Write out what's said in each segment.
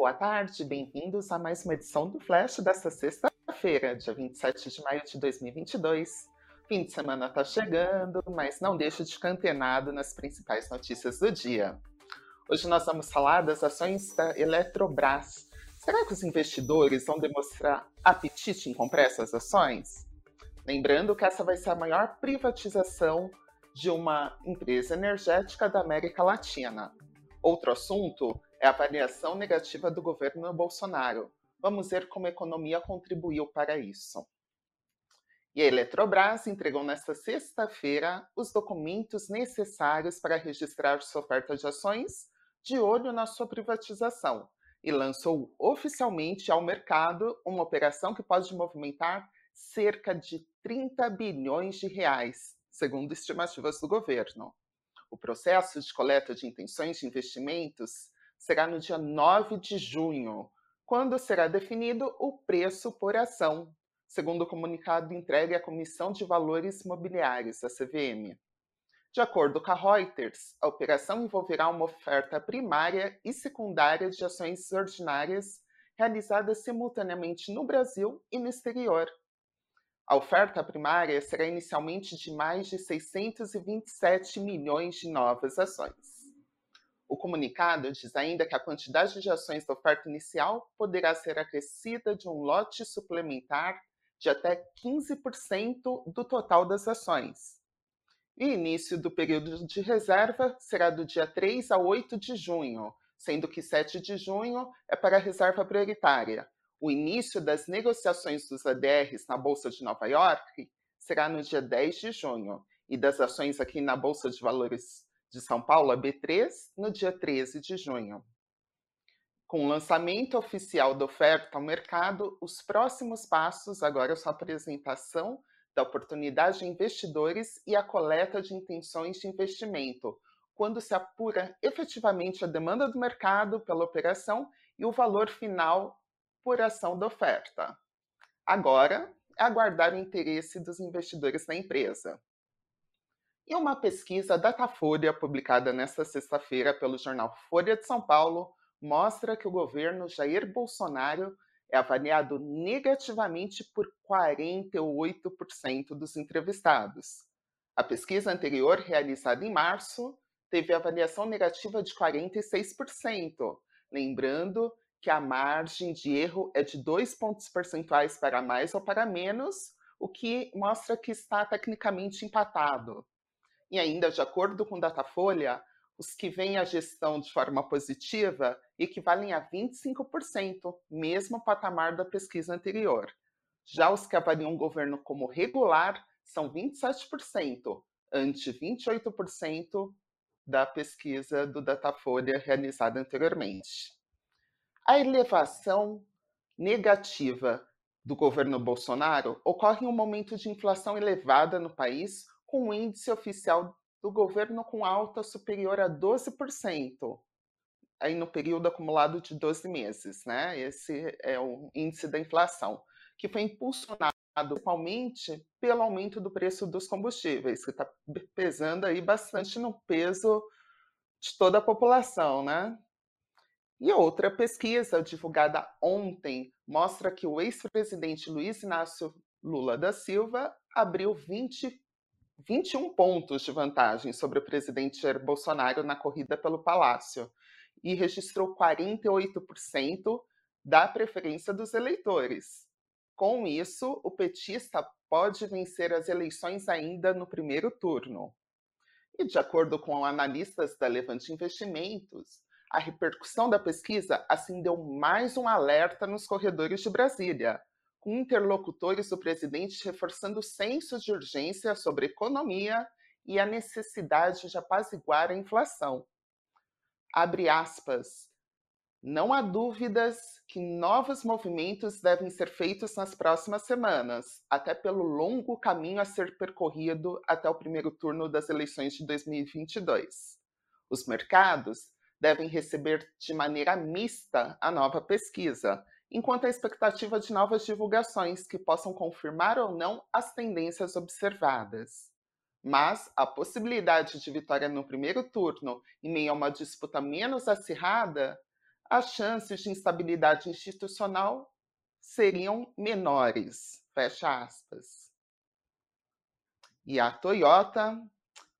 Boa tarde, bem-vindos a mais uma edição do Flash desta sexta-feira, dia 27 de maio de 2022. Fim de semana está chegando, mas não deixe de ficar antenado nas principais notícias do dia. Hoje nós vamos falar das ações da Eletrobras. Será que os investidores vão demonstrar apetite em comprar essas ações? Lembrando que essa vai ser a maior privatização de uma empresa energética da América Latina. Outro assunto é a avaliação negativa do governo Bolsonaro. Vamos ver como a economia contribuiu para isso. E a Eletrobras entregou nesta sexta-feira os documentos necessários para registrar sua oferta de ações de olho na sua privatização e lançou oficialmente ao mercado uma operação que pode movimentar cerca de 30 bilhões de reais, segundo estimativas do governo. O processo de coleta de intenções de investimentos será no dia 9 de junho, quando será definido o preço por ação, segundo o comunicado entregue à Comissão de Valores Imobiliários, a CVM. De acordo com a Reuters, a operação envolverá uma oferta primária e secundária de ações ordinárias realizadas simultaneamente no Brasil e no exterior. A oferta primária será inicialmente de mais de 627 milhões de novas ações. O comunicado diz ainda que a quantidade de ações da oferta inicial poderá ser acrescida de um lote suplementar de até 15% do total das ações. E o início do período de reserva será do dia 3 a 8 de junho, sendo que 7 de junho é para a reserva prioritária. O início das negociações dos ADRs na Bolsa de Nova York será no dia 10 de junho, e das ações aqui na Bolsa de Valores de São Paulo, a B3, no dia 13 de junho. Com o lançamento oficial da oferta ao mercado, os próximos passos agora são a apresentação da oportunidade de investidores e a coleta de intenções de investimento, quando se apura efetivamente a demanda do mercado pela operação e o valor final por ação da oferta. Agora, é aguardar o interesse dos investidores na empresa. E uma pesquisa Datafolha, publicada nesta sexta-feira pelo jornal Folha de São Paulo, mostra que o governo Jair Bolsonaro é avaliado negativamente por 48% dos entrevistados. A pesquisa anterior, realizada em março, teve avaliação negativa de 46%, lembrando que a margem de erro é de dois pontos percentuais para mais ou para menos, o que mostra que está tecnicamente empatado. E ainda, de acordo com Datafolha, os que veem a gestão de forma positiva equivalem a 25%, mesmo patamar da pesquisa anterior. Já os que avaliam o governo como regular são 27%, ante 28% da pesquisa do Datafolha realizada anteriormente. A elevação negativa do governo Bolsonaro ocorre em um momento de inflação elevada no país, com o índice oficial do governo com alta superior a 12%, aí no período acumulado de 12 meses, né? Esse é o índice da inflação, que foi impulsionado principalmente pelo aumento do preço dos combustíveis, que está pesando aí bastante no peso de toda a população, né? E outra pesquisa divulgada ontem mostra que o ex-presidente Luiz Inácio Lula da Silva abriu 20 21 pontos de vantagem sobre o presidente Jair Bolsonaro na corrida pelo Palácio e registrou 48% da preferência dos eleitores. Com isso, o petista pode vencer as eleições ainda no primeiro turno. E, de acordo com analistas da Levante Investimentos, a repercussão da pesquisa acendeu mais um alerta nos corredores de Brasília, interlocutores do presidente reforçando o senso de urgência sobre economia e a necessidade de apaziguar a inflação. Abre aspas. Não há dúvidas que novos movimentos devem ser feitos nas próximas semanas, até pelo longo caminho a ser percorrido até o primeiro turno das eleições de 2022. Os mercados devem receber de maneira mista a nova pesquisa, enquanto a expectativa de novas divulgações que possam confirmar ou não as tendências observadas. Mas a possibilidade de vitória no primeiro turno, em meio a uma disputa menos acirrada, as chances de instabilidade institucional seriam menores. Fecha aspas. E a Toyota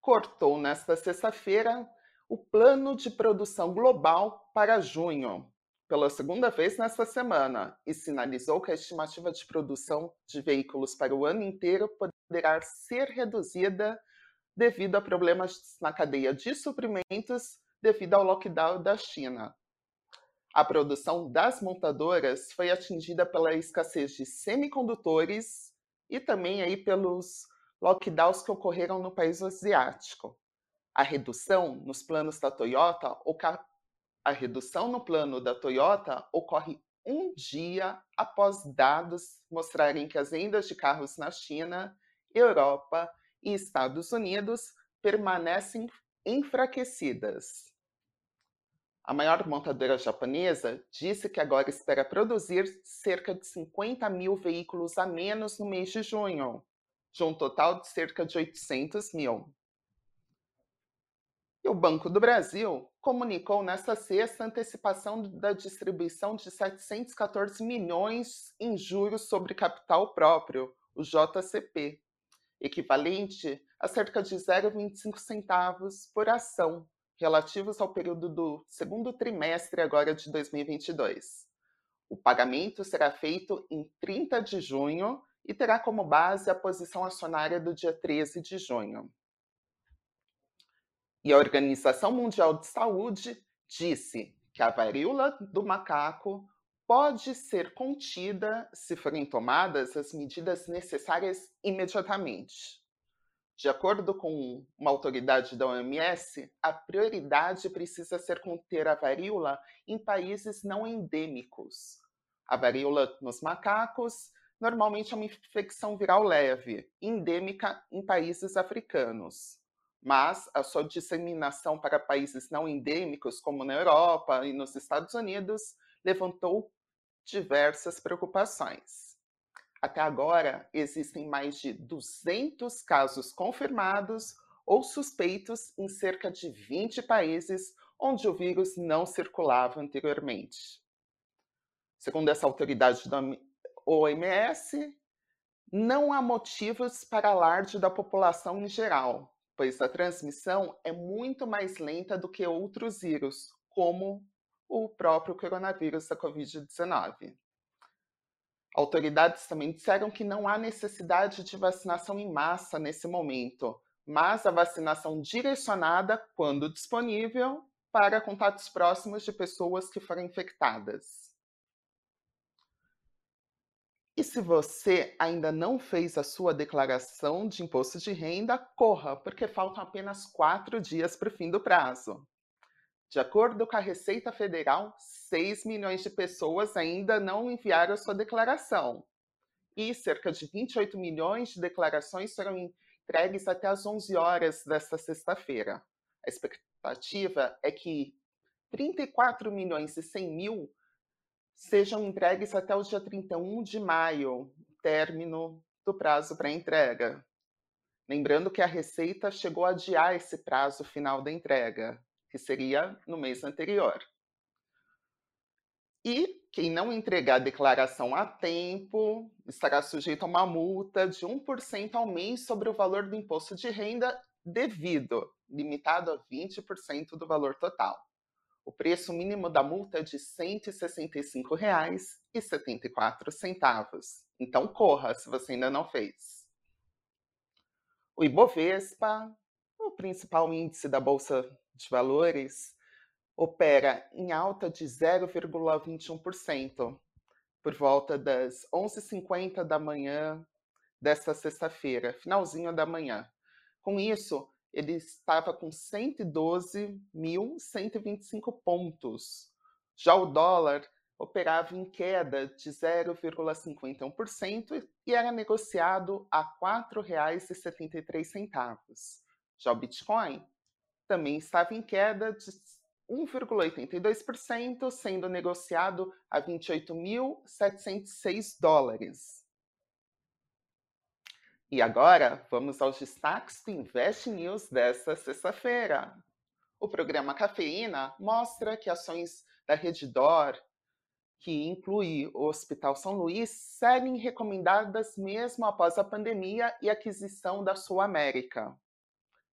cortou nesta sexta-feira o plano de produção global para junho, pela segunda vez nesta semana, e sinalizou que a estimativa de produção de veículos para o ano inteiro poderá ser reduzida devido a problemas na cadeia de suprimentos devido ao lockdown da China. A produção das montadoras foi atingida pela escassez de semicondutores e também aí pelos lockdowns que ocorreram no país asiático. A redução nos planos da Toyota, a redução no plano da Toyota ocorre um dia após dados mostrarem que as vendas de carros na China, Europa e Estados Unidos permanecem enfraquecidas. A maior montadora japonesa disse que agora espera produzir cerca de 50 mil veículos a menos no mês de junho, de um total de cerca de 800 mil. E o Banco do Brasil comunicou nesta sexta antecipação da distribuição de 714 milhões em juros sobre capital próprio, o JCP, equivalente a cerca de 0,25 centavos por ação, relativos ao período do segundo trimestre agora de 2022. O pagamento será feito em 30 de junho e terá como base a posição acionária do dia 13 de junho. E a Organização Mundial de Saúde disse que a varíola do macaco pode ser contida se forem tomadas as medidas necessárias imediatamente. De acordo com uma autoridade da OMS, a prioridade precisa ser conter a varíola em países não endêmicos. A varíola nos macacos normalmente é uma infecção viral leve, endêmica em países africanos. Mas a sua disseminação para países não endêmicos, como na Europa e nos Estados Unidos, levantou diversas preocupações. Até agora, existem mais de 200 casos confirmados ou suspeitos em cerca de 20 países onde o vírus não circulava anteriormente. Segundo essa autoridade da OMS, não há motivos para alarde da população em geral, pois a transmissão é muito mais lenta do que outros vírus, como o próprio coronavírus da Covid-19. Autoridades também disseram que não há necessidade de vacinação em massa nesse momento, mas a vacinação direcionada, quando disponível, para contatos próximos de pessoas que foram infectadas. E se você ainda não fez a sua declaração de imposto de renda, corra, porque faltam apenas quatro dias para o fim do prazo. De acordo com a Receita Federal, 6 milhões de pessoas ainda não enviaram sua declaração. E cerca de 28 milhões de declarações serão entregues até às 11 horas desta sexta-feira. A expectativa é que 34 milhões e 100 mil sejam entregues até o dia 31 de maio, término do prazo para entrega. Lembrando que a Receita chegou a adiar esse prazo final da entrega que seria no mês anterior. E quem não entregar a declaração a tempo estará sujeito a uma multa de 1% ao mês sobre o valor do imposto de renda devido, limitado a 20% do valor total. O preço mínimo da multa é de R$ 165,74. Então corra se você ainda não fez. O Ibovespa, o principal índice da Bolsa de valores opera em alta de 0,21%, por volta das 11h50 da manhã desta sexta-feira, finalzinho da manhã. Com isso, ele estava com 112.125 pontos. Já o dólar operava em queda de 0,51% e era negociado a R$ 4,73. Já o Bitcoin também estava em queda de 1,82%, sendo negociado a 28.706 dólares. E agora, vamos aos destaques do Invest News desta sexta-feira. O programa Cafeína mostra que ações da Redditor, que inclui o Hospital São Luís, seguem recomendadas mesmo após a pandemia e aquisição da Sul América.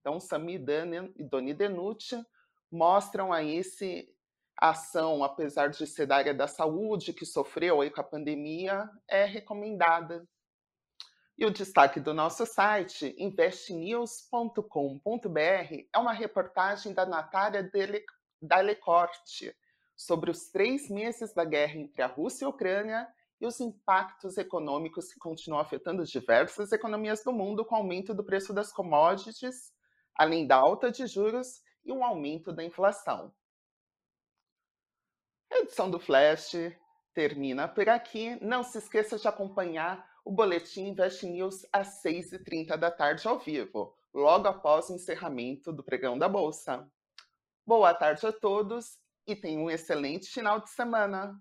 Então, Sami e Doni Denucci mostram aí esse ação, apesar de ser da área da saúde, que sofreu aí com a pandemia, é recomendada. E o destaque do nosso site, investnews.com.br, é uma reportagem da Natália Dalecorte sobre os três meses da guerra entre a Rússia e a Ucrânia e os impactos econômicos que continuam afetando diversas economias do mundo com o aumento do preço das commodities além da alta de juros e um aumento da inflação. A edição do Flash termina por aqui. Não se esqueça de acompanhar o Boletim Invest News às 6h30 da tarde ao vivo, logo após o encerramento do pregão da Bolsa. Boa tarde a todos e tenham um excelente final de semana.